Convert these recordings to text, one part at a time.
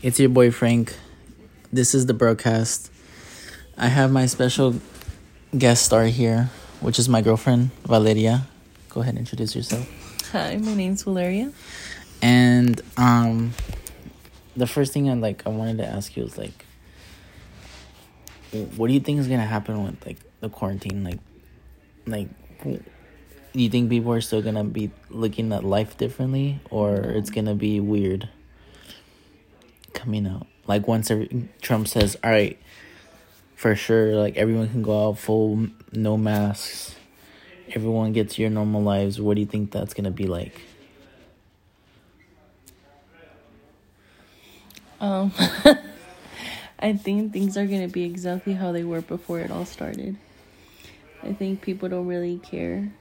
It's your boy Frank. This is the broadcast. I have my special guest star here, which is my girlfriend, Valeria. Go ahead and introduce yourself. Hi, my name's Valeria. And um the first thing I like I wanted to ask you is like what do you think is going to happen with like the quarantine like like do you think people are still going to be looking at life differently or it's going to be weird coming out like once every, Trump says all right for sure like everyone can go out full no masks everyone gets your normal lives what do you think that's to be like Um, I think things are gonna be exactly how they were before it all started. I think people don't really care.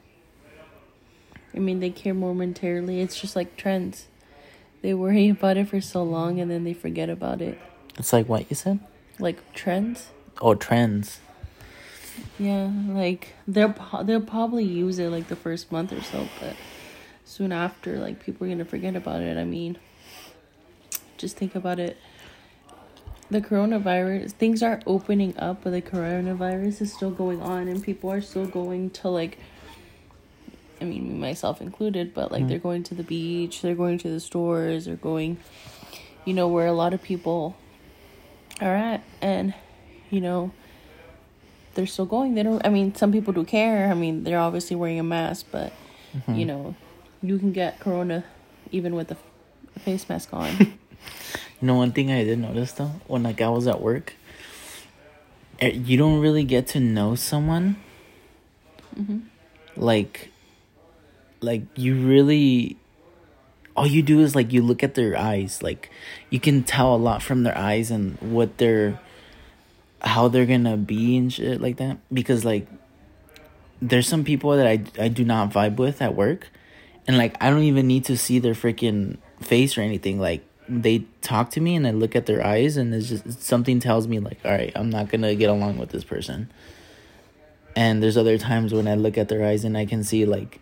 I mean, they care momentarily. It's just like trends. They worry about it for so long and then they forget about it. it's like what you said Like trends. oh trends Yeah, like they'll they'll probably use it like the first month or so, but soon after, like people are gonna forget about it. I mean, just think about it. The coronavirus things are opening up, but the coronavirus is still going on, and people are still going to like. I mean, me myself included, but like mm-hmm. they're going to the beach, they're going to the stores, they're going, you know, where a lot of people are at, and you know they're still going. They don't. I mean, some people do care. I mean, they're obviously wearing a mask, but mm-hmm. you know, you can get corona even with a, a face mask on. You know, one thing I did notice though, when like I was at work, eh, you don't really get to know someone. Mm-hmm. Like, like you really, all you do is like you look at their eyes. Like, you can tell a lot from their eyes and what they're, how they're gonna be and shit like that. Because like, there's some people that I I do not vibe with at work, and like I don't even need to see their freaking face or anything. Like they talk to me and I look at their eyes and it's just something tells me like, all right, I'm not gonna get along with this person. And there's other times when I look at their eyes and I can see like,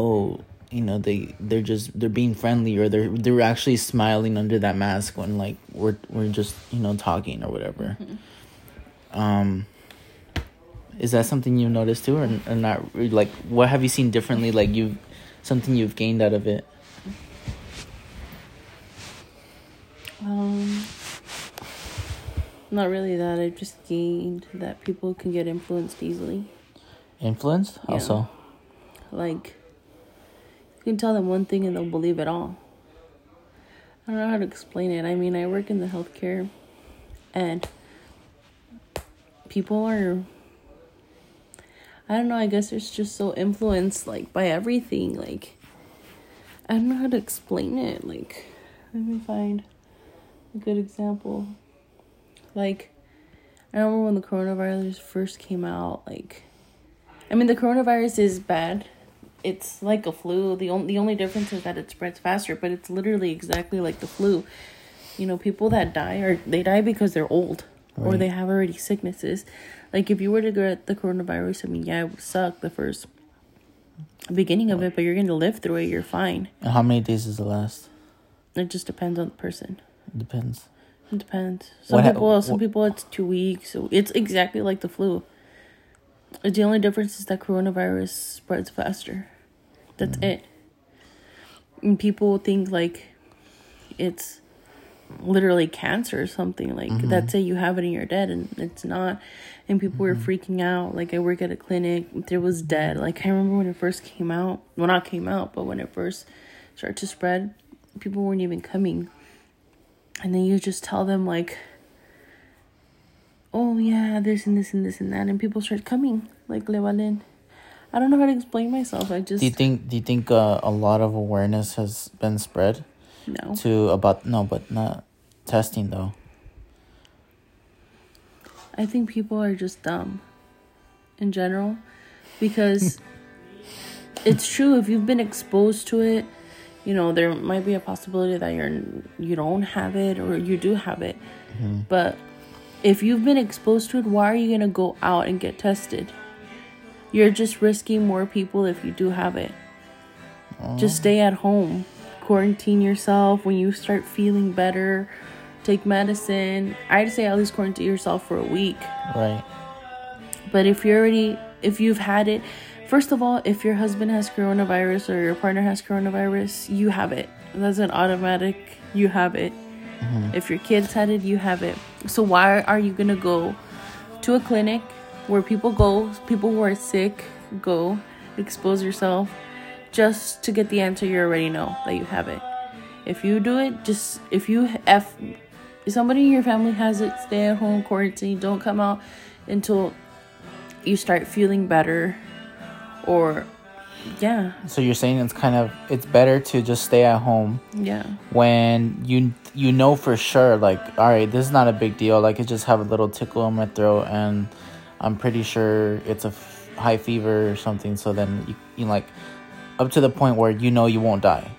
oh, you know, they they're just they're being friendly or they're they're actually smiling under that mask when like we're we're just you know talking or whatever. Um. Is that something you've noticed too, or, or not? Like, what have you seen differently? Like, you, something you've gained out of it. um, not really that. i've just gained that people can get influenced easily. Influenced, Yeah. also. Like, you can tell them one thing and they'll believe it all. I don't know how to explain it. I mean, I work in the healthcare, and people are. I don't know. I guess it's just so influenced, like by everything. Like, I don't know how to explain it. Like, let me find a good example. Like, I remember when the coronavirus first came out. Like, I mean, the coronavirus is bad. It's like a flu. The only the only difference is that it spreads faster, but it's literally exactly like the flu. You know, people that die are they die because they're old or they have already sicknesses. Like if you were to get the coronavirus, I mean, yeah, it would suck the first beginning of it, but you're going to live through it. You're fine. And how many days does it last? It just depends on the person. It depends. It depends. Some What people, some what- people, it's two weeks. So It's exactly like the flu. The only difference is that coronavirus spreads faster. That's Mm-hmm. it. And people think like it's literally cancer or something. Like Mm-hmm. that's it. You have it and you're dead, and it's not. And people were Mm-hmm. freaking out. Like I work at a clinic. There was dead. Like I remember when it first came out. Well, not came out, but when it first started to spread, people weren't even coming and then you just tell them like oh yeah this and this and this and that and people start coming like le valen i don't know how to explain myself i just Do you think? Do you think uh, a lot of awareness has been spread no to about no, but not testing though? i think people are just dumb in general because it's true if you've been exposed to it you know there might be a possibility that you're you don't have it or you do have it but if you've been exposed to it why are you going to go out and get tested you're just risking more people if you do have it just stay at home quarantine yourself when you start feeling better take medicine. I'd say at least quarantine yourself for a week. Right. But if you're already, if you've had it, first of all, if your husband has coronavirus or your partner has coronavirus, you have it. That's an automatic, you have it. Mm-hmm. If your kids had it, you have it. So why are you gonna go to a clinic where people go, people who are sick go, expose yourself, just to get the answer you already know that you have it. If you do it, just if you if if somebody in your family has it, stay at home, quarantine, don't come out until you start feeling better or yeah, So you're saying it's kind of it's better to just stay at home yeah. when you you know for sure like all right this is not a big deal. Like I just have a little tickle in my throat and I'm pretty sure it's a f- high fever or something. So then you, you like up to the point where you know you won't die.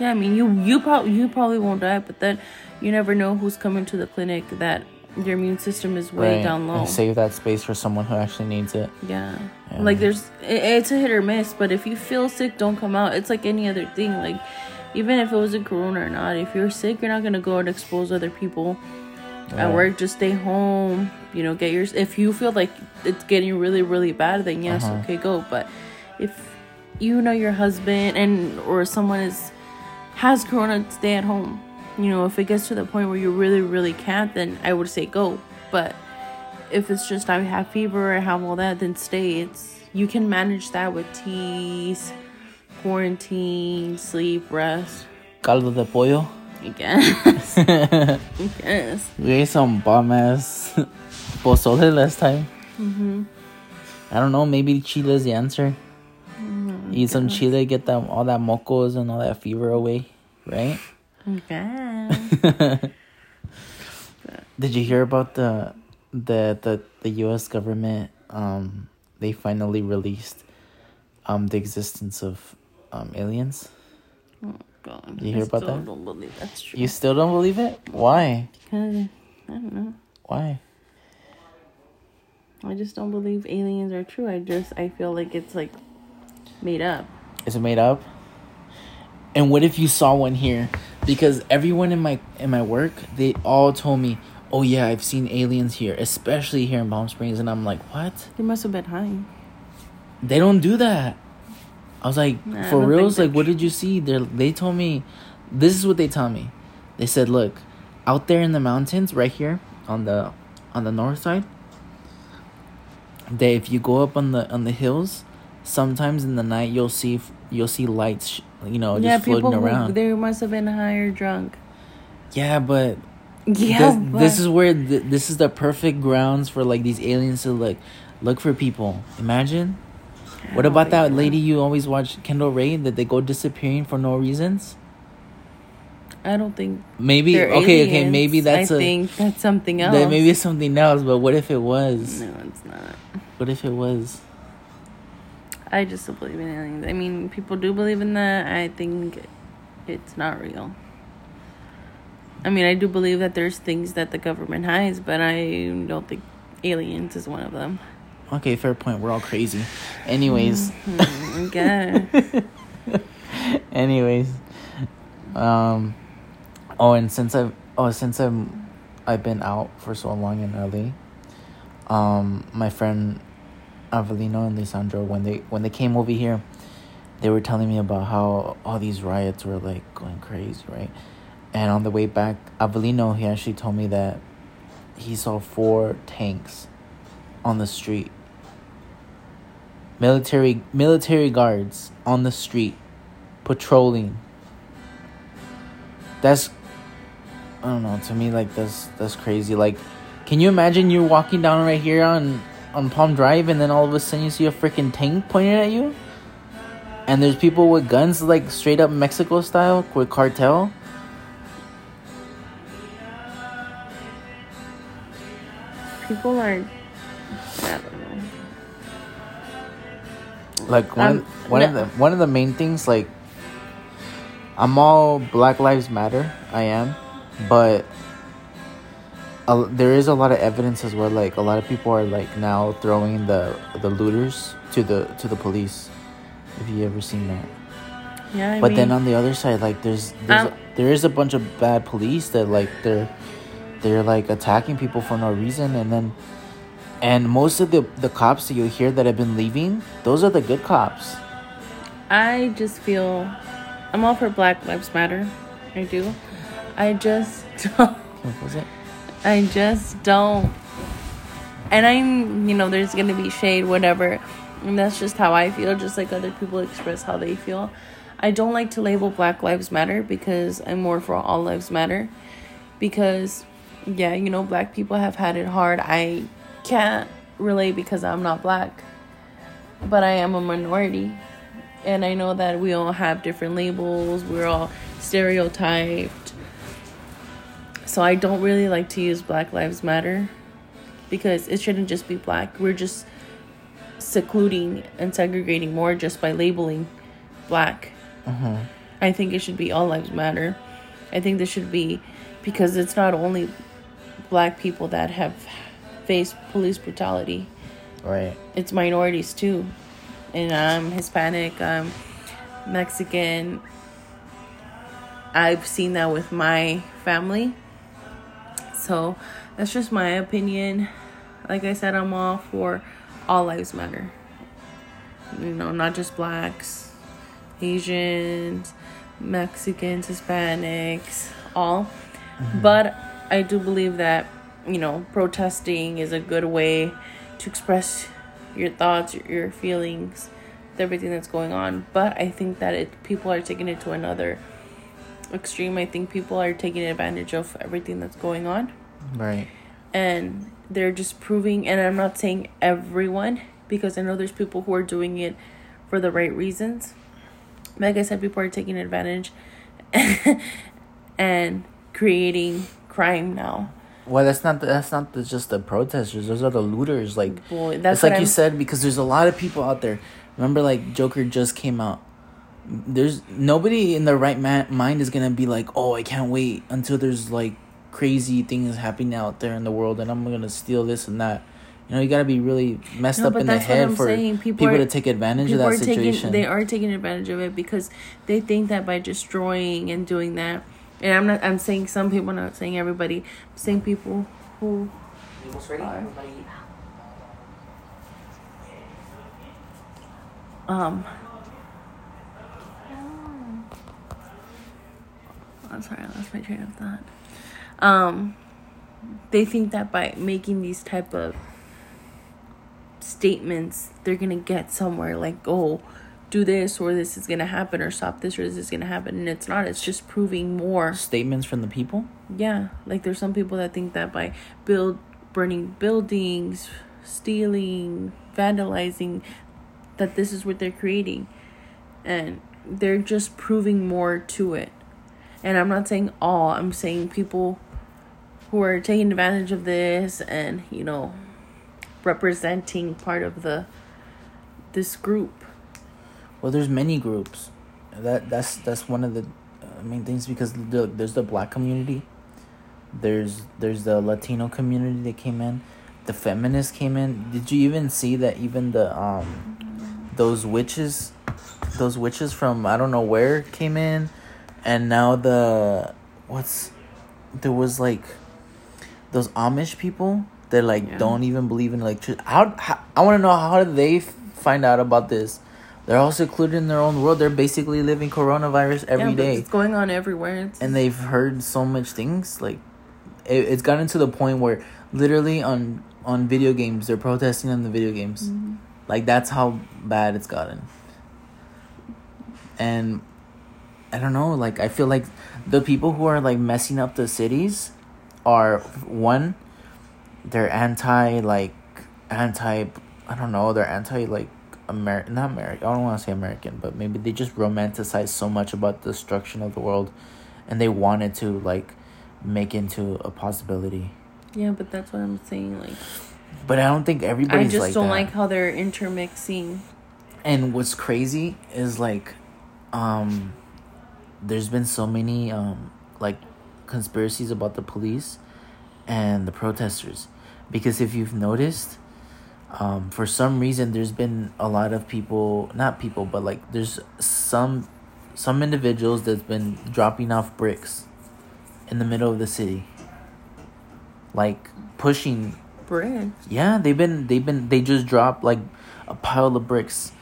Yeah, I mean you you probably you probably won't die, but then you never know who's coming to the clinic that your immune system is way right down low. and save that space for someone who actually needs it Yeah. Yeah. Like there's it, it's a hit or miss, but if you feel sick, don't come out. It's like any other thing. Like even if it was a corona or not, if you're sick, you're not gonna go and expose other people. At work, just stay home. You know, get yours. If you feel like it's getting really, really bad, then yes, Uh-huh. okay, go. But if you know your husband and or someone is has corona, stay at home. You know, if it gets to the point where you really, really can't, then I would say go. But if it's just I have fever, I have all that, then stay. It's you can manage that with teas, quarantine, sleep, rest. caldo de pollo I guess. I guess. we ate some bomb ass pozole last time Mm-hmm. I don't know maybe chile is the answer eat some chile get that all that mocos and all that fever away right Okay. Did you hear about the the the the U.S. government? Um, they finally released um the existence of um aliens. God. You hear I about still that? don't believe that's true. You still don't believe it? Why? Because, I don't know. Why? I just don't believe aliens are true. I just I feel like it's like made up. Is it made up? And what if you saw one here? Because everyone in my in my work, they all told me, "Oh yeah, I've seen aliens here, especially here in Palm Springs." And I'm like, "What? They must have been high. They don't do that." I was like, Nah, "For reals? Like, what did you see?" They they told me, this is what they tell me. They said, "Look, out there in the mountains, right here on the on the north side, that if you go up on the on the hills, sometimes in the night you'll see you'll see lights, you know, yeah, just floating people who around." they must have been high or drunk. Yeah, but Yeah, this, but this is where th- this is the perfect grounds for like these aliens to like look for people. Imagine. I What about that so. lady you always watch, Kendall Rae, that they go disappearing for no reasons? I don't think Maybe okay, okay, maybe that's I a think that's something else. that maybe it's something else. But what if it was? no, it's not. What if it was? I just don't believe in aliens. I mean, people do believe in that. I think it's not real. I mean, I do believe that there's things that the government hides, but I don't think aliens is one of them. Okay, fair point. We're all crazy. Anyways, guess. anyways, um, oh, and since I've oh since I'm I've been out for so long in LA, um, my friend Avelino and Lisandro when they when they came over here, they were telling me about how all these riots were like going crazy, right? And on the way back, Avelino he actually told me that he saw four tanks on the street. Military military guards on the street patrolling. That's I don't know, to me like that's that's crazy. Like can you imagine you're walking down right here on on Palm Drive and then all of a sudden you see a freaking tank pointed at you? And there's people with guns like straight up Mexico style with cartel? People are. I don't know. Like one Um, one of the one of the main things like I'm all Black Lives Matter. I am, but a, there is a lot of evidence as well. Like a lot of people are like now throwing the the looters to the to the police. Have you ever seen that? Yeah, I but mean, then on the other side, like there's, there's Um, there is a bunch of bad police that like they're they're like attacking people for no reason and then and most of the the cops that you hear that have been leaving those are the good cops I just feel I'm all for Black Lives Matter. I do. I just what was it I just don't. And I'm, you know, there's gonna be shade, whatever. And that's just how I feel, just like other people express how they feel. I don't like to label Black Lives Matter because I'm more for All Lives Matter. Because, yeah, you know, black people have had it hard. I can't relate because I'm not black, but I am a minority. And I know that we all have different labels, we're all stereotyped. So I don't really like to use Black Lives Matter because it shouldn't just be black. We're just secluding and segregating more just by labeling black. Mm-hmm. I think it should be all lives matter. I think this should be because it's not only black people that have faced police brutality. right It's minorities too. And I'm Hispanic, I'm Mexican. I've seen that with my family. So that's just my opinion. Like I said, I'm all for all lives matter. You know, not just blacks, Asians, Mexicans, Hispanics, all. Mm-hmm. But I do believe that, you know, protesting is a good way to express your thoughts, your, your feelings, everything that's going on. But I think that it people are taking it to another extreme. I think people are taking advantage of everything that's going on. Right. And they're just proving and i'm not saying everyone because i know there's people who are doing it for the right reasons. Like i said people are taking advantage and creating crime now. Well that's not that's not the, just the protesters those are the looters like Boy, that's it's like you I'm- said because there's a lot of people out there. Remember like joker just came out there's nobody in their right ma- mind is gonna be like oh i can't wait until there's like crazy things happening out there in the world and i'm gonna steal this and that you know you gotta be really messed No, up in the head for saying. people, People are- to take advantage of that situation taking they are taking advantage of it because they think that by destroying and doing that and i'm not i'm saying some people not saying everybody I'm saying people who um I'm sorry, I lost my train of thought. Um, they think that by making these type of statements, they're gonna get somewhere. Like, oh, do this or this is gonna happen, or stop this or this is gonna happen, and it's not. It's just proving more. statements from the people Yeah, like there's some people that think that by build burning buildings, stealing, vandalizing, that this is what they're creating, and they're just proving more to it. And I'm not saying all. I'm saying people who are taking advantage of this and you know representing part of the this group. Well, there's many groups. That that's that's one of the uh, main things because the, there's the black community. There's there's the Latino community that came in, the feminists came in. Did you even see that even the um those witches, those witches from I don't know where came in, and now the what's there was like those Amish people that like Yeah. don't even believe in electricity. How, how I want to know how did they f- find out about this? They're all secluded in their own world. They're basically living coronavirus every yeah, day, It's going on everywhere. It's, and they've heard so much things. Like it, it's gotten to the point where literally on on video games they're protesting on the video games. Mm-hmm. Like that's how bad it's gotten. And I don't know, like I feel like the people who are like messing up the cities are one they're anti like anti I don't know, they're anti like American not American I don't want to say American, but maybe they just romanticize so much about the destruction of the world and they wanted to like make into a possibility. yeah, but that's what I'm saying. Like. But I don't think everybody's I just like don't that. like how they're intermixing. And what's crazy is like, um, there's been so many um like conspiracies about the police and the protesters, because if you've noticed, um, for some reason there's been a lot of people, not people, but like there's some some individuals that's been dropping off bricks in the middle of the city. like pushing Bricks. yeah, they've been they've been they just dropped like a pile of bricks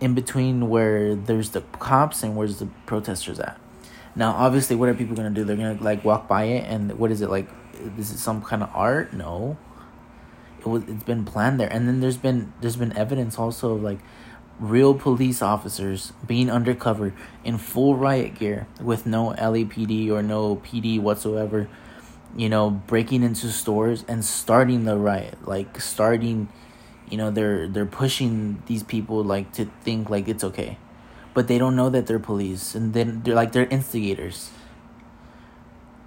in between where there's the cops and where's the protesters at. Now, obviously, what are people gonna do? They're gonna like walk by it and what is it like? This is some kind of art? No. It was. It's been planned there, and then there's been there's been evidence also of like real police officers being undercover in full riot gear with no LAPD or no PD whatsoever you know, breaking into stores and starting the riot, like starting, you know, they're they're pushing these people like to think like it's okay, but they don't know that they're police, and then they're like they're instigators.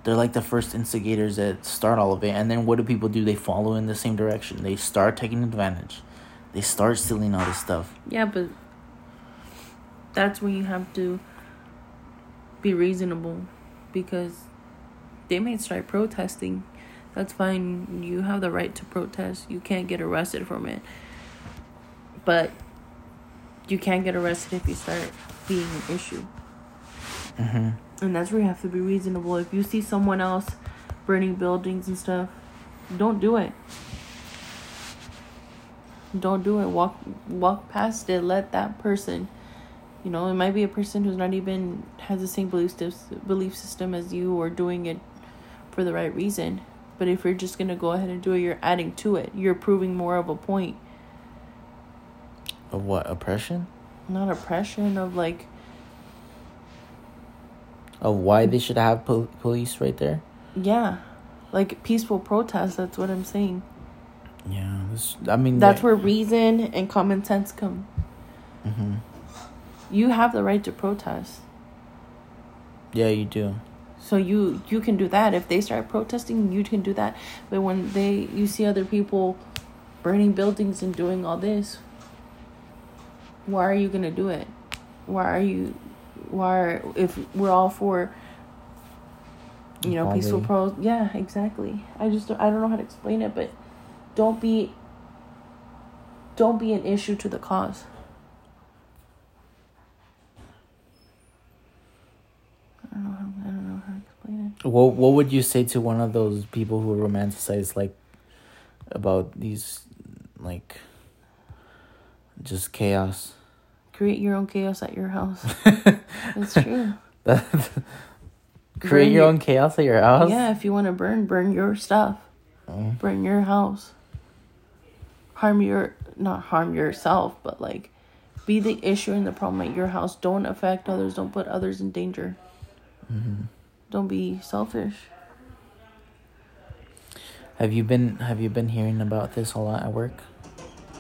They're like the first instigators that start all of it, and then what do people do? They follow in the same direction. They start taking advantage. They start stealing all this stuff. Yeah, but that's when you have to be reasonable because they may start protesting. That's fine. You have the right to protest. You can't get arrested from it. But you can't get arrested if you start being an issue. Mm-hmm. And that's where you have to be reasonable. If you see someone else burning buildings and stuff, don't do it. Don't do it. Walk walk past it. Let that person you know, it might be a person who's not even has the same belief belief system as you or doing it for the right reason. But if you're just gonna go ahead and do it, you're adding to it. You're proving more of a point. Of what oppression? Not oppression. Of like. Of why they should have pol- police right there. Yeah, like peaceful protest. That's what I'm saying. Yeah, this, I mean that's where reason and common sense come. Mm-hmm. You have the right to protest. Yeah, you do. So you you can do that. If they start protesting, you can do that. But when they you see other people burning buildings and doing all this, why are you gonna do it? Why are you why are, if we're all for you know peaceful pros yeah exactly i just i don't know how to explain it but don't be don't be an issue to the cause I don't know how, I don't know how to explain it. What What would you say to one of those people who romanticize like about these like just chaos? Create your own chaos at your house. That's true. create your, own chaos at your house. Yeah, if you want to burn, burn your stuff. Oh. Burn your house. Harm your not harm yourself, but like be the issue and the problem at your house. Don't affect others. Don't put others in danger. Mm-hmm. Don't be selfish. Have you been Have you been hearing about this a lot at work?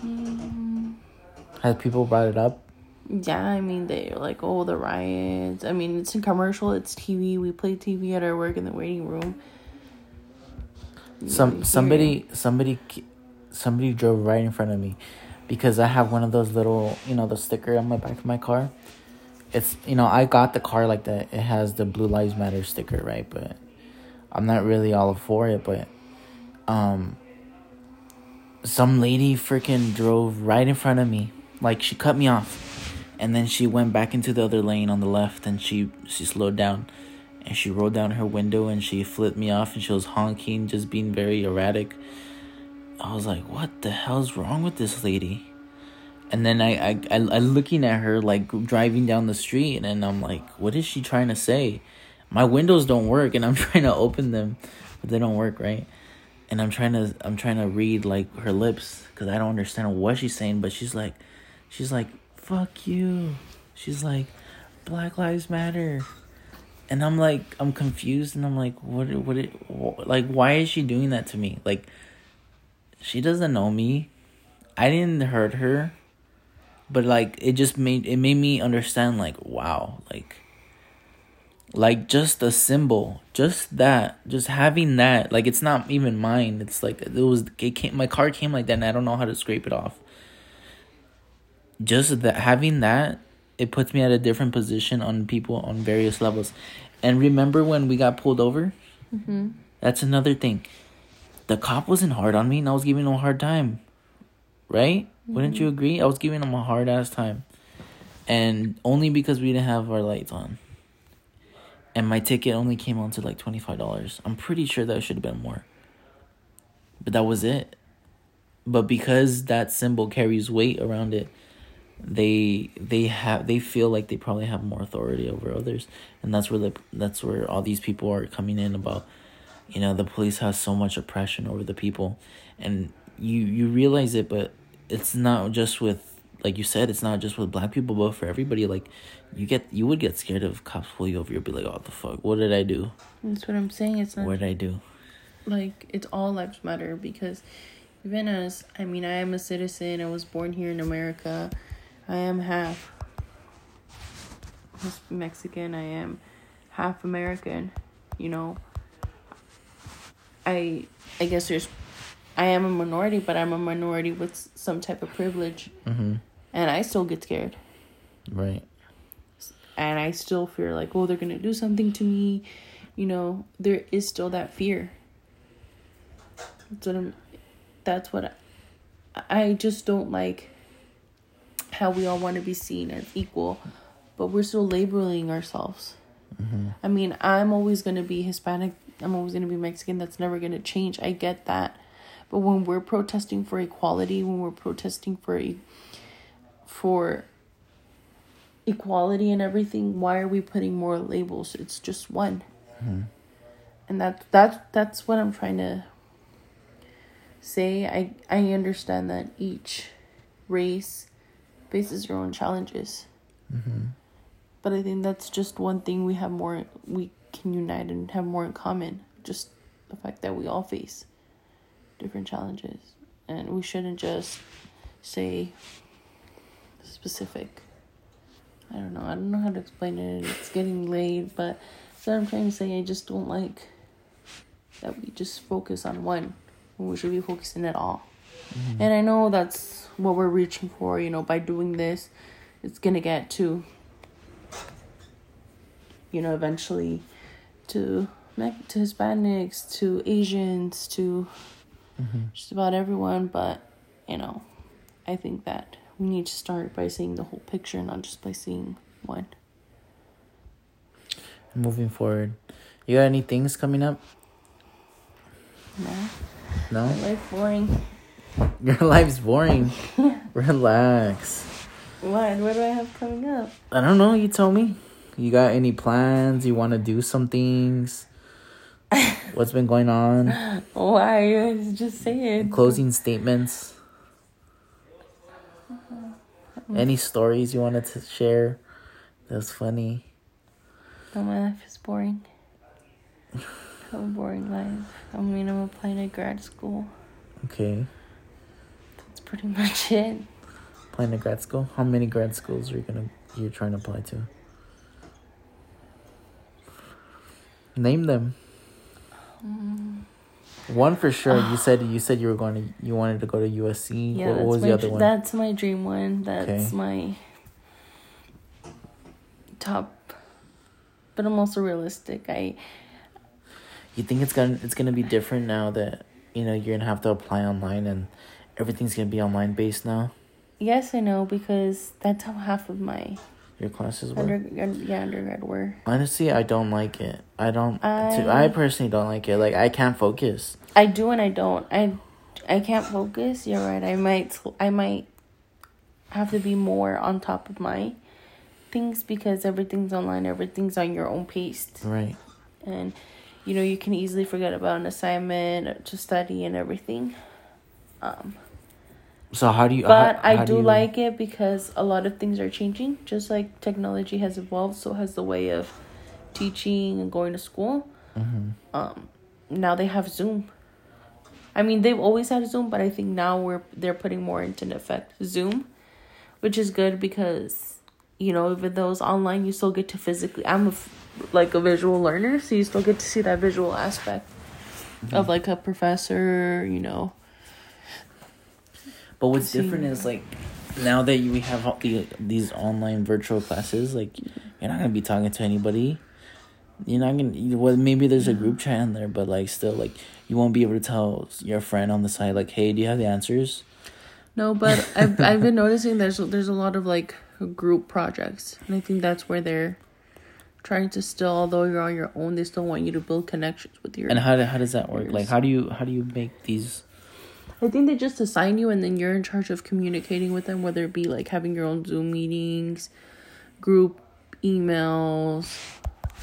Mm. Has people brought it up? Yeah, I mean they're like, oh, the riots. I mean, it's a commercial. It's TV. We play TV at our work in the waiting room. Some somebody somebody somebody drove right in front of me because I have one of those little you know the sticker on my back of my car it's you know I got the car like that. It has the Blue Lives Matter sticker, right? But I'm not really all for it. But um, some lady freaking drove right in front of me, like she cut me off, and then she went back into the other lane on the left, and she she slowed down, and she rolled down her window and she flipped me off, and she was honking, just being very erratic. I was like, what the hell's wrong with this lady? And then I, I I I looking at her like driving down the street, and I'm like, what is she trying to say? My windows don't work, and I'm trying to open them, but they don't work right. And I'm trying to I'm trying to read like her lips because I don't understand what she's saying, but she's like, she's like, fuck you. She's like, Black Lives Matter. And I'm like, I'm confused, and I'm like, what, what, it, what, like, why is she doing that to me? Like, she doesn't know me. I didn't hurt her but like it just made it made me understand like wow like like just a symbol just that just having that like it's not even mine. It's like it was it came my car came like that and i don't know how to scrape it off. Just that having that it puts me at a different position on people on various levels. And remember when we got pulled over? Mm-hmm. that's another thing. The cop wasn't hard on me and i was giving him a hard time right wouldn't you mm-hmm. agree? I was giving them a hard ass time. And only because we didn't have our lights on. And my ticket only came on to like $25. I'm pretty sure that should have been more. but that was it. But because that symbol carries weight around it, they they have they feel like they probably have more authority over others, and that's where the that's where all these people are coming in about. You know, the police has so much oppression over the people, and you you realize it, but it's not just with like you said, it's not just with black people, but for everybody. Like, you get you would get scared of cops pull you over. You'll be like, "Oh, the fuck! What did I do? That's what I'm saying. It's not What did I do?" like it's all lives matter because even as I mean, I am a citizen. I was born here in America. I am half Mexican. I am half American. You know. I I guess there's I am a minority, but I'm a minority with some type of privilege, Mm-hmm. and I still get scared. Right. and I still fear like, oh, they're gonna do something to me. You know, there is still that fear. That's what I'm. That's what I, I just don't like. How we all want to be seen as equal, but we're still labeling ourselves. I mean, I'm always gonna be Hispanic. I'm always gonna be Mexican. That's never gonna change. I get that, but when we're protesting for equality, when we're protesting for e- for equality and everything why are we putting more labels? It's just one. Hmm. And that that that's what i'm trying to say. I i understand that each race faces their own challenges. Mm-hmm. But i think that's just one thing we have more we can unite and have more in common. Just the fact that we all face different challenges and we shouldn't just say specific I don't know. I don't know how to explain it. It's getting late, but that's what I'm trying to say. I just don't like that we just focus on one we should be focusing at all. Mm-hmm. And I know that's what we're reaching for, you know, by doing this, it's gonna get to, you know, eventually to to Hispanics, to Asians, to Mm-hmm. just about everyone. But, you know, I think that we need to start by seeing the whole picture, not just by seeing one. Moving forward, you got any things coming up? No, No. life boring. Your life's boring. Relax. What? What do I have coming up? I don't know. You tell me. You got any plans? You want to do some things? What's been going on? Why? You guys just saying. Closing statements. Uh-huh. Any stories you wanted to share? That was funny. No, my life is boring. I have a boring life. I mean, I'm applying to grad school. Okay. That's pretty much it. Applying to grad school. How many grad schools are you gonna you're trying to apply to? Name them. Mm-hmm. One for sure. You said you said you were going to you wanted to go to USC. Yeah, what, that's what was my the other one? that's my dream one. That's Okay. my top. But I'm also realistic. I You think it's gonna it's gonna be different now that you know you're gonna have to apply online and everything's gonna be online based now. yes, I know because that's how half of my Your classes were. under yeah undergrad were. Honestly, I don't like it. I don't. I- I personally don't like it. Like I can't focus. I do and I don't. I I can't focus. You're right. I might I might have to be more on top of my things because everything's online. Everything's on your own pace, Right. and you know you can easily forget about an assignment to study and everything. Um, So how do you? but how- I how do, you- like it because a lot of things are changing. Just like technology has evolved, so has the way of teaching and going to school. Mhm. Um, now they have Zoom. I mean, they've always had Zoom, but I think now we're they're putting more into effect Zoom, which is good because you know even though it's online, you still get to physically. I'm a like a visual learner, so you still get to see that visual aspect of like a professor. You know, But what's different is like now that you, we have all the these online virtual classes, like you're not gonna be talking to anybody. You're not gonna. Well, maybe there's a group chat in there, but like still, like you won't be able to tell your friend on the side, like, "Hey, do you have the answers?" no, but I've I've been noticing there's there's a lot of like group projects, and I think that's where they're trying to still, although you're on your own, they still want you to build connections with your And how do, how does that work? Yours. Like, how do you how do you make these I think they just assign you and then you're in charge of communicating with them, whether it be like having your own Zoom meetings, group emails,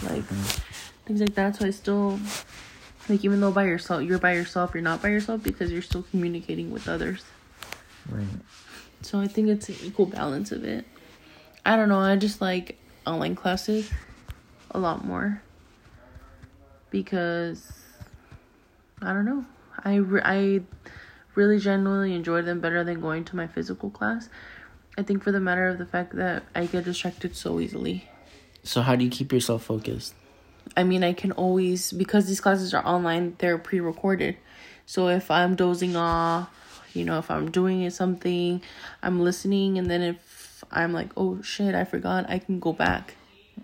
like mm-hmm. things like that. So I still like even though by yourself you're by yourself, you're not by yourself because you're still communicating with others. Right. So I think it's an equal balance of it. I don't know, I just like online classes a lot more because I don't know. I I really genuinely enjoy them better than going to my physical class. I think for the matter of the fact that I get distracted so easily. So how do you keep yourself focused? I mean, I can always because these classes are online, they're pre-recorded. So if I'm dozing off, you know, if I'm doing something, I'm listening and then if I'm like, "Oh shit, I forgot." I can go back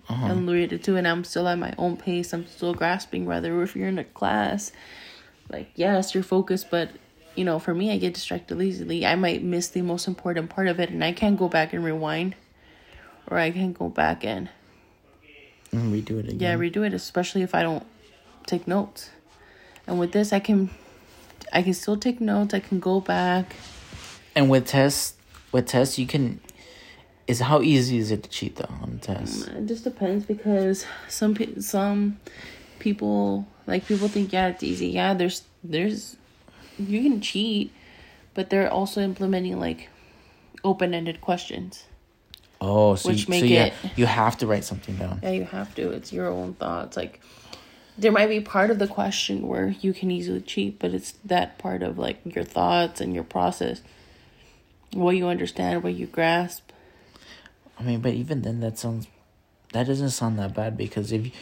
Uh-huh. and read it too and I'm still at my own pace. I'm still grasping rather if you're in a class like yes, you're focused, but you know, for me I get distracted easily. I might miss the most important part of it and I can't go back and rewind or I can't go back and And redo it again. yeah, redo it, especially if I don't take notes. And with this I can I can still take notes, I can go back. And with tests, with tests, you can. Is how easy is it to cheat though on tests? Mm, it just depends because some pe- some people like people think yeah it's easy. Yeah, there's there's you can cheat, but they're also implementing like open-ended questions. Oh, so Which you, make so yeah, it- you have to write something down. Yeah, you have to. It's your own thoughts. Like there might be part of the question where you can easily cheat, but it's that part of like your thoughts and your process. What you understand, what you grasp. I mean, but even then, that sounds that doesn't sound that bad because if you,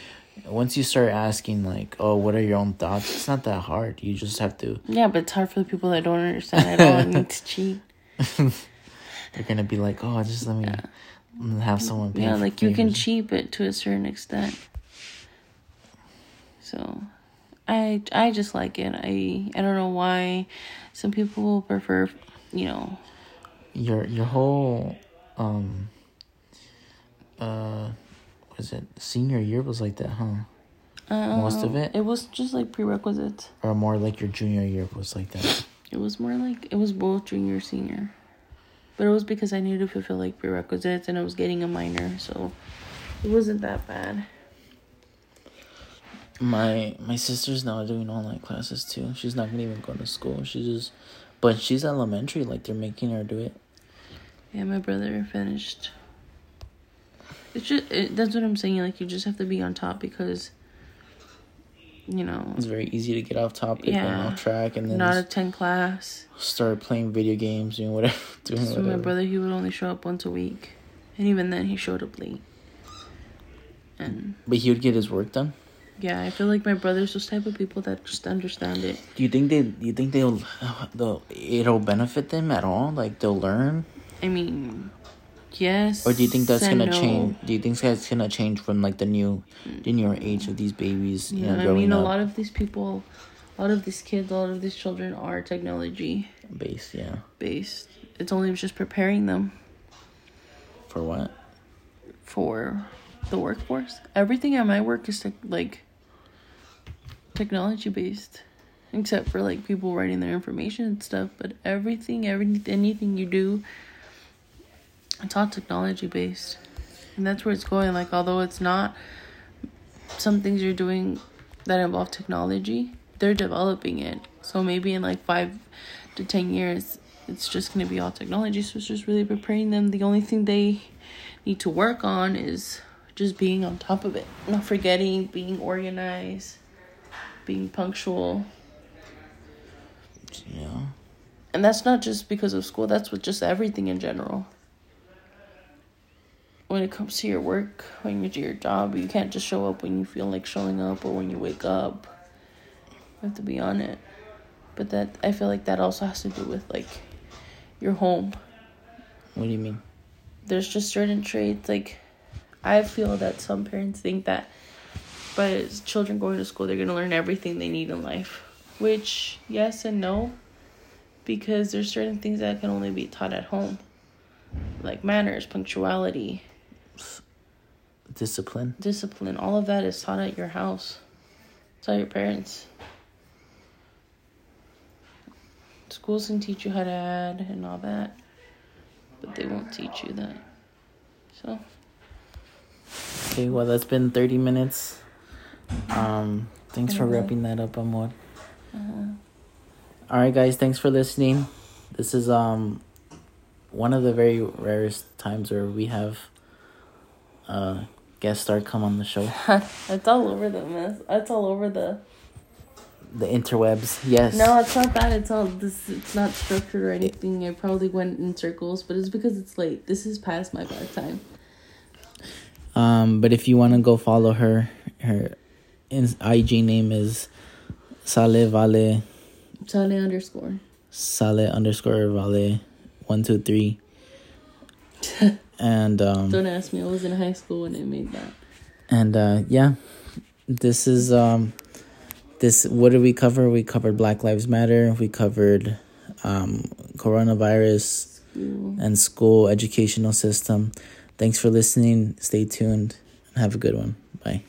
once you start asking like, oh, what are your own thoughts? It's not that hard. You just have to. Yeah, but it's hard for the people that don't understand at all and need to cheat. They're gonna be like, oh, just let me have someone. Pay Yeah, like you can cheat, but to a certain extent. So, I I just like it. I I don't know why some people prefer, you know. your your whole um uh what is it senior year was like that huh Uh, Most of it? It was just like prerequisites. or more like your junior year was like that It was more like it was both junior senior, but it was because I needed to fulfill like prerequisites and I was getting a minor, so it wasn't that bad. my my sister's now doing online classes too she's not gonna even go to school she just but she's elementary like they're making her do it Yeah, my brother finished. It's just it, that's what I'm saying. Like you just have to be on top because, you know, it's very easy to get off topic and off track and then not attend class. start playing video games doing whatever doing So whatever my brother, he would only show up once a week, and even then, he showed up late. And but he would get his work done yeah, I feel like my brother's those type of people that just understand it. do you think they do you think they'll they'll it'll benefit them at all like they'll learn I mean, yes. Or do you think that's gonna no. change? Do you think that's gonna change from like the new, the newer age of these babies? You Yeah, know, I mean, a up lot of these people, a lot of these kids, a lot of these children are technology based. Yeah, based. It's only just preparing them for what? for the workforce. Everything at my work is tech like technology based, except for like people writing their information and stuff. But everything, every anything you do, it's all technology based, and that's where it's going. Like although it's not, some things you're doing that involve technology, they're developing it. So maybe in like five to ten years, it's just gonna be all technology. So it's just really preparing them. The only thing they need to work on is just being on top of it, not forgetting, being organized, being punctual. Yeah, And that's not just because of school, that's with just everything in general. When it comes to your work, when you do your job, you can't just show up when you feel like showing up or when you wake up. You have to be on it. But that I feel like that also has to do with like your home. what do you mean? there's just certain traits like I feel that some parents think that by children going to school they're gonna learn everything they need in life. Which yes and no. Because there's certain things that can only be taught at home. Like manners, punctuality, Discipline. discipline, all of that is taught at your house. It's Taught your parents. Schools can teach you how to add and all that, but they won't teach you that. So. Okay, well that's been thirty minutes. Um, thanks for wrapping that up, Amor. Uh-huh. All right, guys, thanks for listening. This is um one of the very rarest times where we have a guest star come on the show. it's all over the mess. It's all over the. The interwebs, yes. No, it's not that. It's all this. It's not structured or anything. I probably went in circles, but it's because it's late. This is past my bedtime. Um, but if you want to go follow her, her in- IG name is Sale Vale Sale underscore. Sale underscore Vale one two three. and um Don't ask me. I was in high school when they made that. and uh yeah, this is um this what did we cover? We covered Black Lives Matter. We covered um coronavirus Ooh. and school educational system. Thanks for listening. Stay tuned and have a good one. Bye.